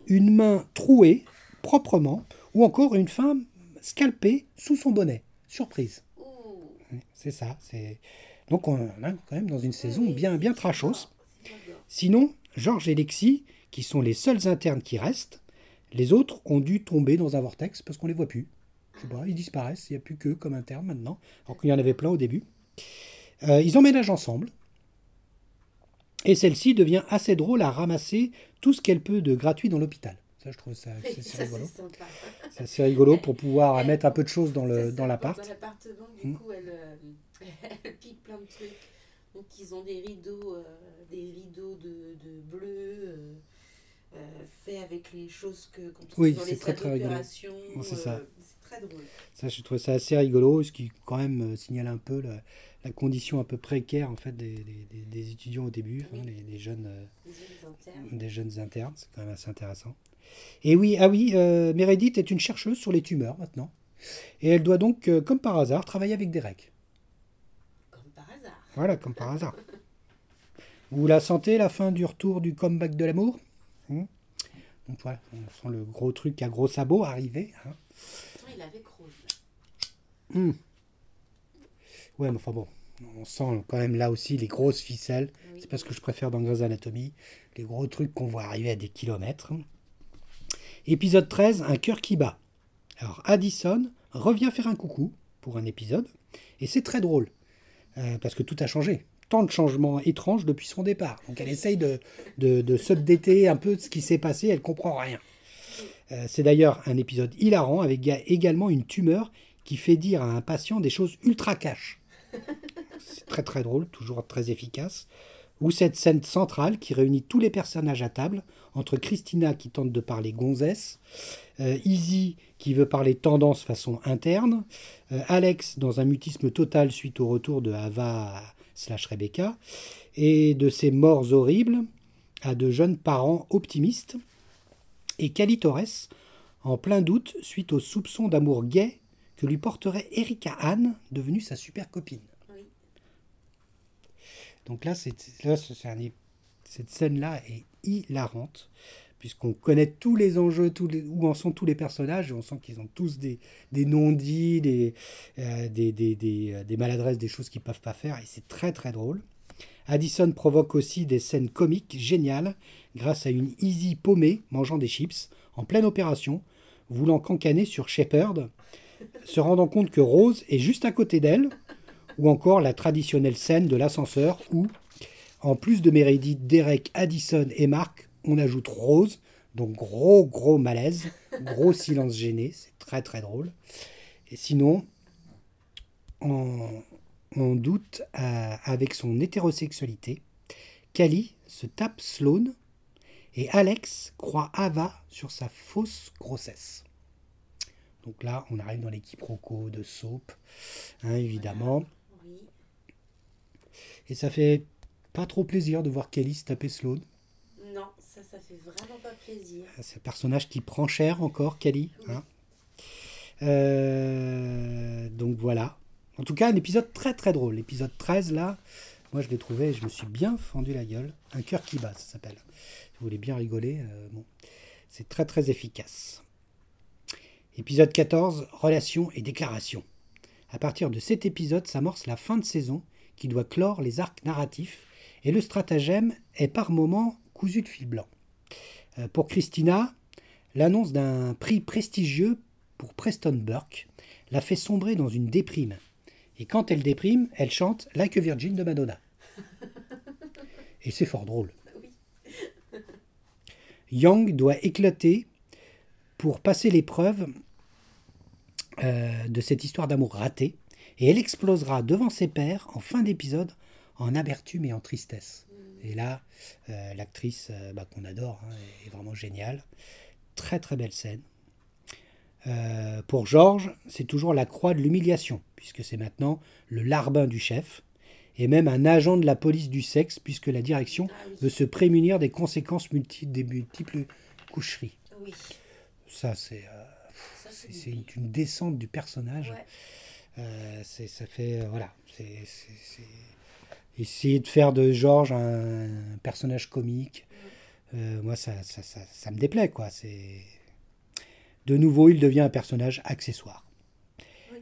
une main trouée proprement, ou encore une femme scalpée sous son bonnet. Surprise. C'est ça. C'est donc on est quand même dans une saison bien bien trashos. Sinon, Georges et Lexi, qui sont les seuls internes qui restent, les autres ont dû tomber dans un vortex parce qu'on les voit plus. Je sais pas, ils disparaissent. Il n'y a plus qu'eux comme internes maintenant, alors qu'il y en avait plein au début. Euh, ils emménagent ensemble. Et celle-ci devient assez drôle à ramasser tout ce qu'elle peut de gratuit dans l'hôpital. Ça, je trouve ça c'est c'est ça, rigolo. c'est sympa. C'est assez rigolo pour pouvoir Elle- mettre un peu de choses dans le dans l'appart. Dans l'appartement, du Mm. coup, elle, euh, elle pique plein de trucs. Donc, ils ont des rideaux, euh, des rideaux de, de bleu, euh, euh, faits avec les choses que trouve Oui, c'est très, très rigolo. c'est ça. euh, c'est très drôle. Ça, je trouve ça assez rigolo, ce qui quand même euh, signale un peu la, la condition un peu précaire en fait des, des- étudiants au début, hein, les, les jeunes, Les jeunes internes. des jeunes internes, c'est quand même assez intéressant. Et oui, ah oui, euh, Meredith est une chercheuse sur les tumeurs maintenant, et elle doit donc, euh, comme par hasard, travailler avec Derek. Comme par hasard. Voilà, comme par hasard. Vous la sentez, la fin du retour du comeback de l'amour Hmm Donc voilà, on sent le gros truc à gros sabots arriver. hein. Il avait. Hmm. Ouais, mais enfin bon, on sent quand même là aussi les grosses ficelles. Oui. C'est pas ce que je préfère dans Grey's Anatomy. Les gros trucs qu'on voit arriver à des kilomètres. Épisode 13, un cœur qui bat. Alors Addison revient faire un coucou pour un épisode. Et c'est très drôle. Euh, parce que tout a changé. Tant de changements étranges depuis son départ. Donc elle essaye de, de, de un peu de ce qui s'est passé, elle comprend rien. Euh, c'est d'ailleurs un épisode hilarant avec également une tumeur qui fait dire à un patient des choses ultra cash. C'est très très drôle, toujours très efficace. Ou cette scène centrale qui réunit tous les personnages à table, entre Christina qui tente de parler gonzesse, euh, Izzy qui veut parler tendance façon interne, euh, Alex dans un mutisme total suite au retour de Ava slash Rebecca, et de ses morts horribles à de jeunes parents optimistes, et Cali Torres en plein doute suite aux soupçons d'amour gay que lui porterait Erika Anne, devenue sa super copine. Oui. Donc là, c'est, là c'est un- cette scène-là est hilarante, puisqu'on connaît tous les enjeux, tous les- où en sont tous les personnages, et on sent qu'ils ont tous des, des non-dits, des, euh, euh, des maladresses, des choses qu'ils ne peuvent pas faire, et c'est très très drôle. Addison provoque aussi des scènes comiques géniales grâce à une Easy paumée mangeant des chips en pleine opération, voulant cancaner sur Shepard, se rendant compte que Rose est juste à côté d'elle, ou encore la traditionnelle scène de l'ascenseur où, en plus de Meredith, Derek, Addison et Mark, on ajoute Rose, donc gros gros malaise, gros silence gêné, c'est très très drôle. Et sinon, on, on doute euh, avec son hétérosexualité. Kali se tape Sloane et Alex croit Ava sur sa fausse grossesse. Donc là, on arrive dans les quiproquos de Soap, hein, évidemment. Oui. Et ça fait pas trop plaisir de voir Kelly se taper Sloane. Ça, ça fait vraiment pas plaisir. C'est un personnage qui prend cher encore, Kelly. hein. Euh, donc voilà. En tout cas, un épisode très très drôle. L'épisode 13, là, moi je l'ai trouvé, je me suis bien fendu la gueule. Un cœur qui bat, ça s'appelle. Si vous voulez bien rigoler, euh, bon. c'est très très efficace. Épisode 14, relations et déclarations. À partir de cet épisode s'amorce la fin de saison qui doit clore les arcs narratifs et le stratagème est par moments cousu de fil blanc. Euh, pour Christina, l'annonce d'un prix prestigieux pour Preston Burke l'a fait sombrer dans une déprime. Et quand elle déprime, elle chante Like a Virgin de Madonna. Et c'est fort drôle. Oui. Yang doit éclater pour passer l'épreuve euh, de cette histoire d'amour ratée, et elle explosera devant ses pairs en fin d'épisode en amertume et en tristesse. Et là, euh, l'actrice euh, bah, qu'on adore hein, est vraiment géniale. Très très belle scène. Euh, pour Georges, c'est toujours la croix de l'humiliation, puisque c'est maintenant le larbin du chef, et même un agent de la police du sexe, puisque la direction Ah oui. veut se prémunir des conséquences multi- des multiples coucheries. Oui. Ça, c'est euh, une- une descente du personnage. Ouais. Euh, ça fait voilà, c'est- essayer de faire de Georges un, personnage comique. euh, moi, ça, ça, ça, ça me déplaît quoi. C'est de nouveau, il devient un personnage accessoire. Oui.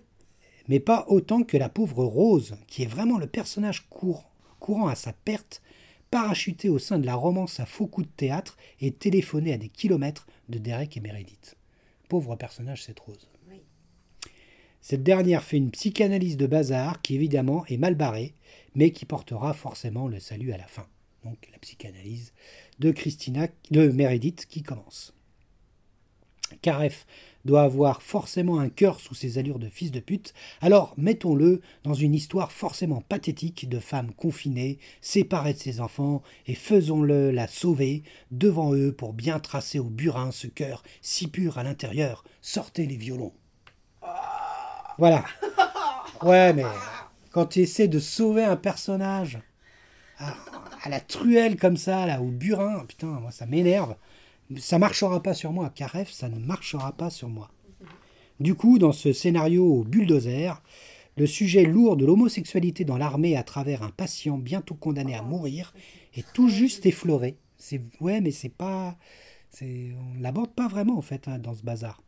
Mais pas autant que la pauvre Rose, qui est vraiment le personnage court- courant à sa perte, parachuté au sein de la romance à faux coups de théâtre et téléphoné à des kilomètres de Derek et Meredith. Pauvre personnage, cette Rose. Cette dernière fait une psychanalyse de bazar qui évidemment est mal barrée, mais qui portera forcément le salut à la fin. Donc la psychanalyse de Christina, de Meredith qui commence. Karef doit avoir forcément un cœur sous ses allures de fils de pute, alors mettons-le dans une histoire forcément pathétique de femme confinée, séparée de ses enfants, et faisons-le la sauver devant eux pour bien tracer au burin ce cœur si pur à l'intérieur. Sortez les violons. Voilà. Ouais, mais quand tu essaies de sauver un personnage à, à la truelle comme ça, là, au burin, putain, moi ça m'énerve. Ça marchera pas sur moi. Karef, ça ne marchera pas sur moi. Du coup, dans ce scénario au bulldozer, le sujet lourd de l'homosexualité dans l'armée à travers un patient bientôt condamné à mourir est tout juste effleuré. C'est ouais, mais c'est pas, c'est, on l'aborde pas vraiment en fait hein, dans ce bazar.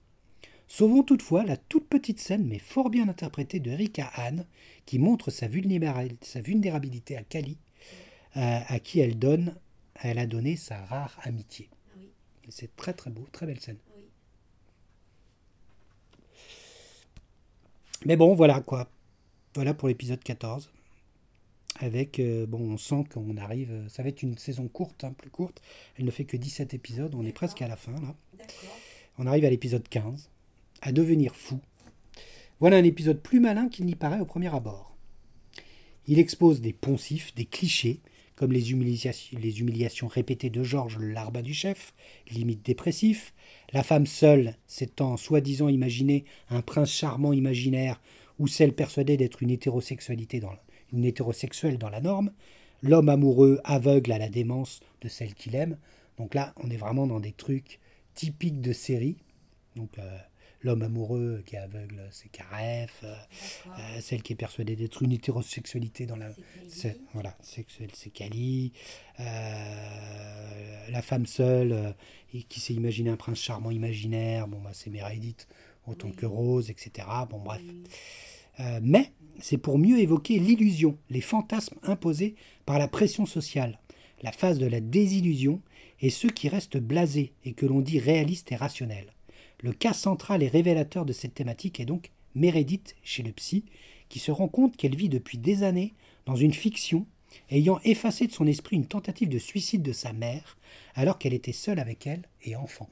Sauvons toutefois la toute petite scène, mais fort bien interprétée de Rika Hahn, qui montre sa vulnérabilité, à Kali, euh, à qui elle donne, elle a donné sa rare amitié. Oui. Et C'est très très beau, très belle scène. Oui. Mais bon, voilà quoi. Voilà pour l'épisode 14. avec, euh, bon, on sent qu'on arrive, euh, ça va être une saison courte, hein, plus courte, elle ne fait que 17 épisodes, on est presque à la fin là. On arrive à l'épisode 15, à devenir fou. Voilà un épisode plus malin qu'il n'y paraît au premier abord. Il expose des poncifs, des clichés, comme les humiliations, répétées de Georges, le larbin du chef, limite dépressif, la femme seule s'étant soi-disant imaginé un prince charmant imaginaire, ou celle persuadée d'être une hétérosexualité dans une hétérosexuelle dans la norme, l'homme amoureux aveugle à la démence de celle qu'il aime. Donc là, on est vraiment dans des trucs typiques de série. Donc euh, l'homme amoureux qui est aveugle, c'est Caref. euh, euh, celle qui est persuadée d'être une hétérosexualité dans la... C'est. Voilà, sexuelle, c'est Kali. Euh, la femme seule euh, et qui s'est imaginé un prince charmant imaginaire, bon bah c'est Meredith autant Oui. que Rose, etc. Bon bref. Oui. Euh, mais c'est pour mieux évoquer l'illusion, les fantasmes imposés par la pression sociale, la phase de la désillusion et ceux qui restent blasés et que l'on dit réalistes et rationnels. Le cas central et révélateur de cette thématique est donc Meredith chez le psy, qui se rend compte qu'elle vit depuis des années dans une fiction, ayant effacé de son esprit une tentative de suicide de sa mère, alors qu'elle était seule avec elle et enfant.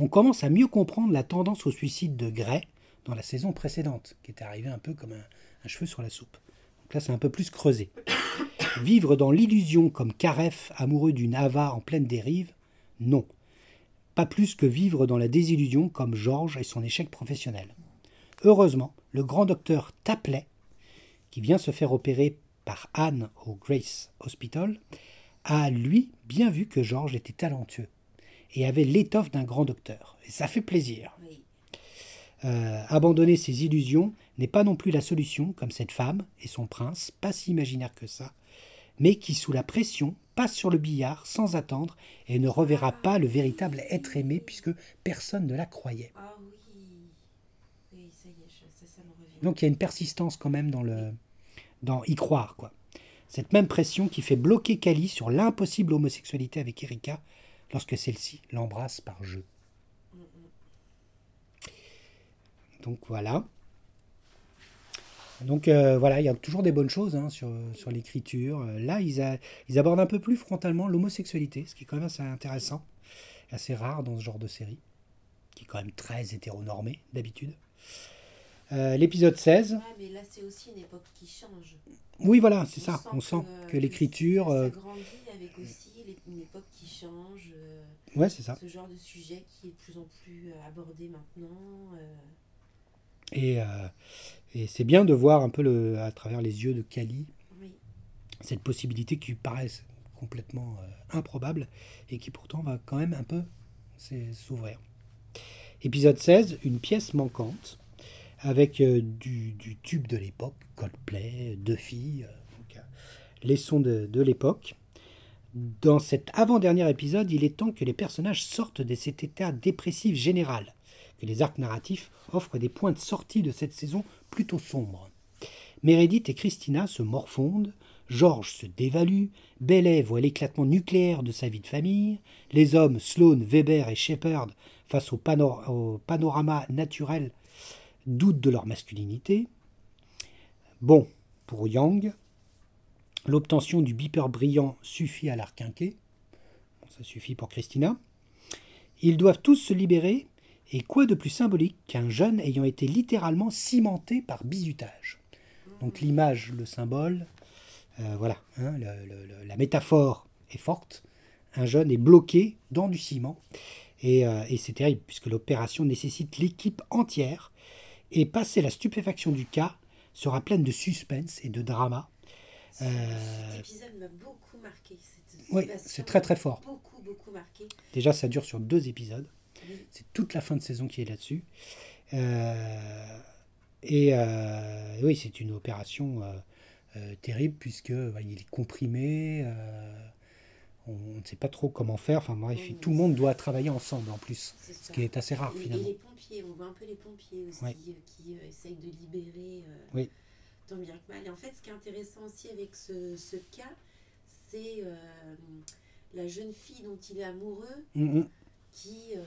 On commence à mieux comprendre la tendance au suicide de Gray dans la saison précédente, qui était arrivée un peu comme un, cheveu sur la soupe. Donc là, c'est un peu plus creusé. Vivre dans l'illusion comme Karef, amoureux d'une Ava en pleine dérive, non. Pas plus que vivre dans la désillusion comme Georges et son échec professionnel. Heureusement, le grand docteur Tapley, qui vient se faire opérer par Anne au Grace Hospital, a lui bien vu que Georges était talentueux et avait l'étoffe d'un grand docteur. Et ça fait plaisir. Oui. Euh, abandonner ses illusions n'est pas non plus la solution, comme cette femme et son prince, pas si imaginaires que ça, mais qui, sous la pression, passe sur le billard sans attendre et ne reverra pas le véritable être aimé puisque personne ne la croyait. Ah oui. Oui, ça y est, je- ça, ça me revient. Donc il y a une persistance quand même dans le dans y croire quoi. Cette même pression qui fait bloquer Kali sur l'impossible homosexualité avec Erika lorsque celle-ci l'embrasse par jeu. Donc voilà. Donc euh, voilà, il y a toujours des bonnes choses hein, sur, sur l'écriture. Euh, Là, ils, a- ils abordent un peu plus frontalement l'homosexualité, ce qui est quand même assez intéressant, assez rare dans ce genre de série, qui est quand même très hétéronormé d'habitude. Euh, L'épisode 16, Ouais, mais là, c'est aussi une époque qui change. oui voilà, c'est ça, on sent que, euh, l'écriture... Ça euh, grandit avec aussi une époque qui change. ouais, c'est ça. Ce genre de sujet qui est de plus en plus abordé maintenant. euh, Et, euh, et c'est bien de voir un peu le, à travers les yeux de Kali oui. cette possibilité qui paraît complètement euh, improbable et qui pourtant va quand même un peu s'ouvrir. Épisode 16, une pièce manquante avec euh, du, du tube de l'époque, Coldplay, deux filles, donc, les sons de, de l'époque. Dans cet avant-dernier épisode, il est temps que les personnages sortent de cet état dépressif général, que les arcs narratifs offrent des points de sortie de cette saison plutôt sombre. Meredith et Christina se morfondent, George se dévalue, Bailey voit l'éclatement nucléaire de sa vie de famille, les hommes Sloane, Weber et Shepard, face au, pano- au panorama naturel, doutent de leur masculinité. Bon, pour Yang, l'obtention du beeper brillant suffit à la requinquer. Bon, ça suffit pour Christina. Ils doivent tous se libérer, et quoi de plus symbolique qu'un jeune ayant été littéralement cimenté par bizutage? Donc l'image, le symbole, euh, voilà, hein, le- le- le- la métaphore est forte. Un jeune est bloqué dans du ciment. Et, euh, et c'est terrible, puisque l'opération nécessite l'équipe entière. Et passer la stupéfaction du cas sera pleine de suspense et de drama. Euh, Cet épisode m'a beaucoup marqué. Cette Oui, c'est très, très fort. Beaucoup, beaucoup marqué. Déjà, ça dure sur deux épisodes. C'est toute la fin de saison qui est là-dessus. Euh, et euh, oui, c'est une opération euh, terrible puisque bah, il est comprimé. on ne sait pas trop comment faire. Enfin bref, Oui, tout le monde doit travailler ensemble en plus, ce qui est assez rare Et- Et, finalement. les pompiers, on voit un peu les pompiers aussi Ouais. qui essayent de libérer Oui. tant bien que mal. Et en fait, ce qui est intéressant aussi avec ce, ce cas, c'est la jeune fille dont il est amoureux Mm, mm. Qui, euh,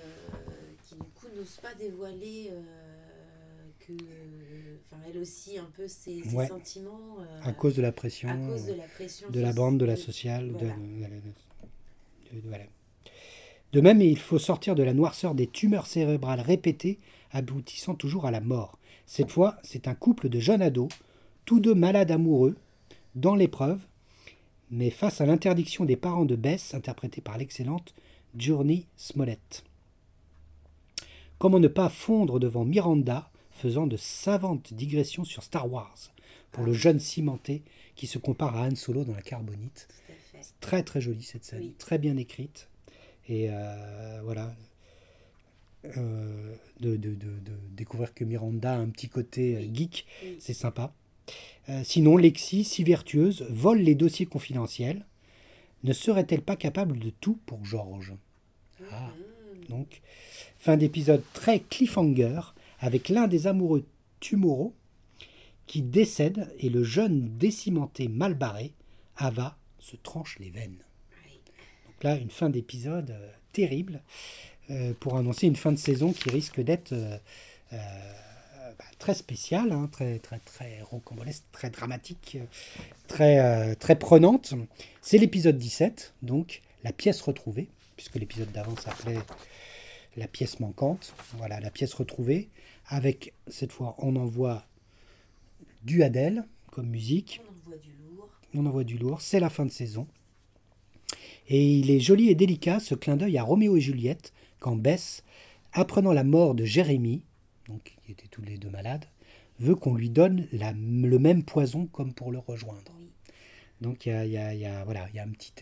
qui du coup n'ose pas dévoiler euh, que enfin, elle aussi un peu ses, ses Ouais. sentiments euh, À cause de la pression. à cause de la pression de la soci- bande, de la sociale. de- voilà. de- de- voilà. De même, il faut sortir de la noirceur des tumeurs cérébrales répétées, aboutissant toujours à la mort. Cette fois, c'est un couple de jeunes ados, tous deux malades amoureux, dans l'épreuve, mais face à l'interdiction des parents de Bess, interprétée par l'excellente Journey Smollett. Comment ne pas fondre devant Miranda, faisant de savantes digressions sur Star Wars, pour le jeune cimenté qui se compare à Han Solo dans la carbonite? Très très jolie cette scène, Oui. très bien écrite. Et euh, voilà. Euh, de, de- de- de découvrir que Miranda a un petit côté euh, Oui. geek, Oui. c'est sympa. Euh, sinon, Lexi, si vertueuse, vole les dossiers confidentiels. Ne serait-elle pas capable de tout pour George Ah. Donc, fin d'épisode très cliffhanger, avec l'un des amoureux tumoraux qui décède et le jeune décimenté mal barré, Ava, se tranche les veines. Donc là, une fin d'épisode euh, terrible euh, pour annoncer une fin de saison qui risque d'être euh, bah, très spéciale, hein, très, très, très rocambolesque, très dramatique, très, euh, très prenante. C'est l'épisode 17, donc la pièce retrouvée, puisque l'épisode d'avant s'appelait la pièce manquante. Voilà, la pièce retrouvée, avec cette fois, on envoie du Adèle comme musique On envoie du lourd. on envoie du lourd, c'est la fin de saison. Et il est joli et délicat ce clin d'œil à Roméo et Juliette, quand Bess, apprenant la mort de Jérémie, donc qui étaient tous les deux malades, veut qu'on lui donne la- le même poison comme pour le rejoindre. Donc il y a, il y a- il y a- voilà, il y a un petit...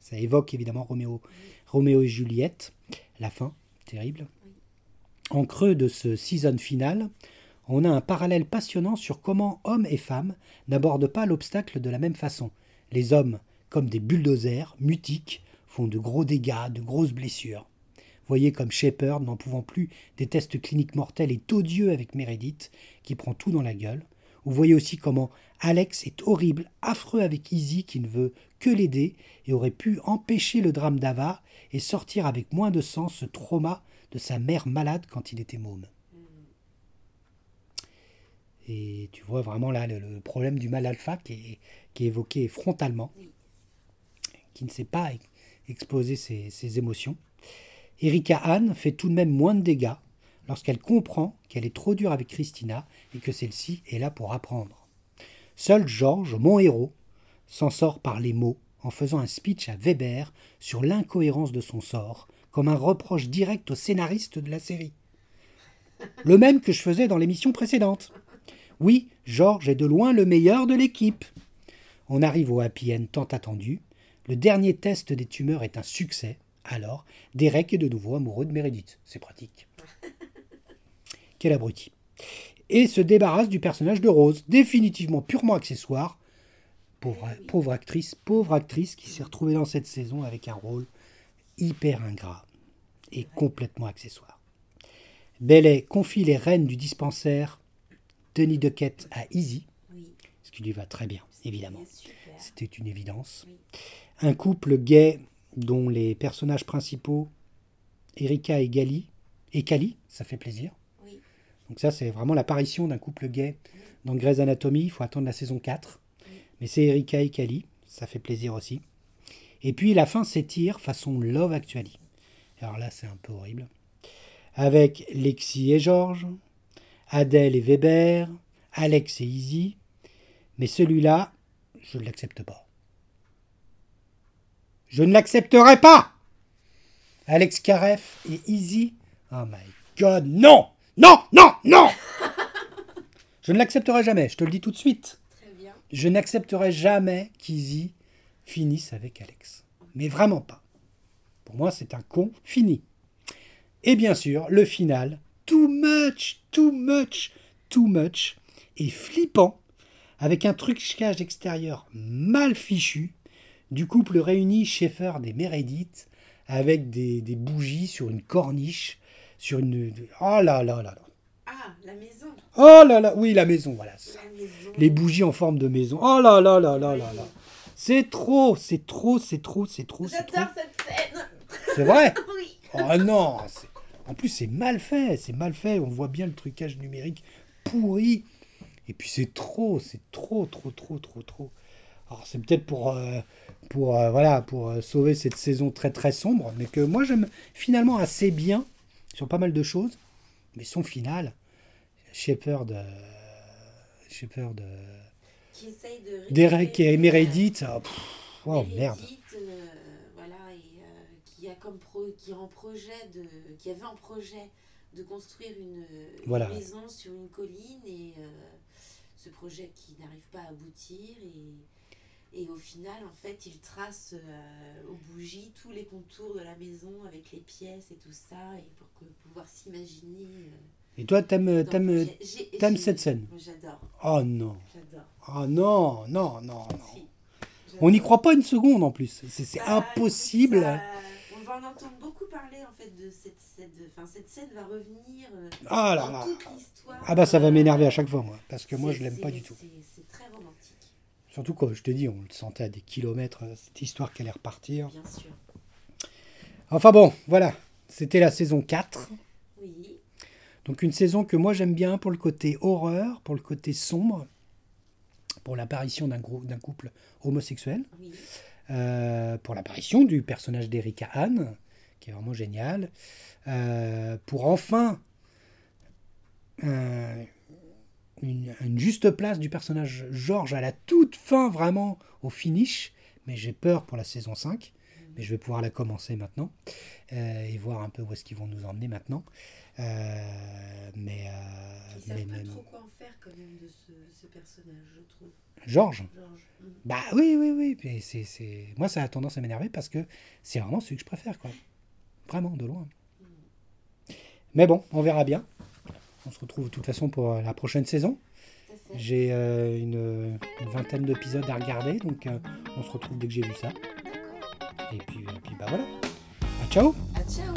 Ça évoque évidemment Roméo, Roméo et Juliette, la fin, terrible. En creux de ce season final, on a un parallèle passionnant sur comment hommes et femmes n'abordent pas l'obstacle de la même façon. Les hommes, comme des bulldozers, mutiques, font de gros dégâts, de grosses blessures. Voyez comme Shepard, n'en pouvant plus des tests cliniques mortels, est odieux avec Meredith, qui prend tout dans la gueule. Vous voyez aussi comment Alex est horrible, affreux avec Izzy, qui ne veut que l'aider et aurait pu empêcher le drame d'Ava et sortir avec moins de sang ce trauma de sa mère malade quand il était môme. Et tu vois vraiment là le, le problème du mal alpha qui est, qui est évoqué frontalement, qui ne sait pas ex- exposer ses, ses émotions. Erika Anne fait tout de même moins de dégâts lorsqu'elle comprend qu'elle est trop dure avec Christina et que celle-ci est là pour apprendre. Seul George, mon héros, s'en sort par les mots en faisant un speech à Weber sur l'incohérence de son sort, comme un reproche direct au scénariste de la série. Le même que je faisais dans l'émission précédente. Oui, George est de loin le meilleur de l'équipe. On arrive au happy end tant attendu. Le dernier test des tumeurs est un succès. Alors, Derek est de nouveau amoureux de Meredith. C'est pratique. Quel abruti. Et se débarrasse du personnage de Rose, définitivement purement accessoire. Pauvre, pauvre actrice, pauvre actrice qui s'est retrouvée dans cette saison avec un rôle hyper ingrat et complètement accessoire. Bailey confie les rênes du dispensaire Denis Duquette à Izzy, Oui. ce qui lui va très bien, évidemment. C'était une évidence. Un couple gay dont les personnages principaux, Erika et Gali, et Kali, ça fait plaisir. Oui. Donc ça, c'est vraiment l'apparition d'un couple gay dans Grey's Anatomy. Il faut attendre la saison 4. Mais c'est Erika et Kali, ça fait plaisir aussi. Et puis la fin s'étire façon Love Actually. Alors là, c'est un peu horrible. Avec Lexi et Georges, Adèle et Weber, Alex et Izzy. Mais celui-là, je ne l'accepte pas. Je ne l'accepterai pas Alex Kareff et Izzy. Oh my god, non Non, non, non Je ne l'accepterai jamais, je te le dis tout de suite. Très bien. Je n'accepterai jamais qu'Izzy finisse avec Alex. Mais vraiment pas. Pour moi, c'est un con fini. Et bien sûr, le final, too much, too much, too much, et flippant, avec un trucage extérieur mal fichu, du couple réuni Shepard et Meredith, avec des, des bougies sur une corniche, sur une... Oh là là là là. Ah, la maison. Oh là là, oui, la maison, voilà. La maison. Les bougies en forme de maison. Oh là là là là là là. C'est trop, c'est trop, c'est trop, c'est trop, c'est trop. J'adore cette scène. C'est vrai Oui. Oh non c'est- En plus, c'est mal fait, c'est mal fait. On voit bien le trucage numérique pourri. Et puis c'est trop, c'est trop, trop, trop, trop, trop. Alors c'est peut-être pour, euh, pour, euh, voilà, pour euh, sauver cette saison très très sombre, mais que moi j'aime finalement assez bien sur pas mal de choses. Mais son final, Shepard, euh, Shepard, Qui essaye de Derek et Meredith, ah, pff, oh Meredith, merde. voilà, et qui a comme pro, qui a en projet de, qui avait en projet de construire une, maison sur une colline et ce projet qui n'arrive pas à aboutir et, et au final en fait il trace euh, aux bougies tous les contours de la maison avec les pièces et tout ça et pour que, pouvoir s'imaginer. euh, Et toi, t'aimes, t'aimes, cette scène? J'adore, Oh non, j'adore. oh non, non, non, non. Si, On n'y croit pas une seconde en plus. C'est, Bah, impossible. ça- on va en entendre beaucoup parler en fait de cette scène. Enfin, cette scène va revenir euh, Ah là dans là. toute l'histoire. Ah bah ça va m'énerver à chaque fois moi, parce que moi je l'aime pas du tout. C'est très romantique, Surtout comme je te dis, on le sentait à des kilomètres, euh, cette histoire qui allait repartir. bien sûr. Enfin bon, voilà, c'était la saison 4. Oui, Donc une saison que moi j'aime bien pour le côté horreur, pour le côté sombre, pour l'apparition d'un couple homosexuel, oui, euh, pour l'apparition du personnage d'Erika Anne, qui est vraiment génial, euh, pour enfin euh, une, une juste place du personnage George à la toute fin, vraiment au finish, mais j'ai peur pour la saison 5, mais je vais pouvoir la commencer maintenant euh, et voir un peu où est-ce qu'ils vont nous emmener maintenant. Euh, mais, euh, ils savent mais- pas mais- trop quoi en faire quand même de ce, ce personnage, je trouve. George? Georges. Mm. Bah oui, oui, oui. c'est, c'est... Moi, ça a tendance à m'énerver parce que c'est vraiment celui que je préfère, quoi. Vraiment, de loin. Mais bon, on verra bien. On se retrouve de toute façon pour euh, la prochaine saison. À. J'ai euh, une, une vingtaine d'épisodes à regarder, donc euh, on se retrouve dès que j'ai vu ça. D'accord. Et puis, et puis bah voilà. Ah, ciao Ah, ciao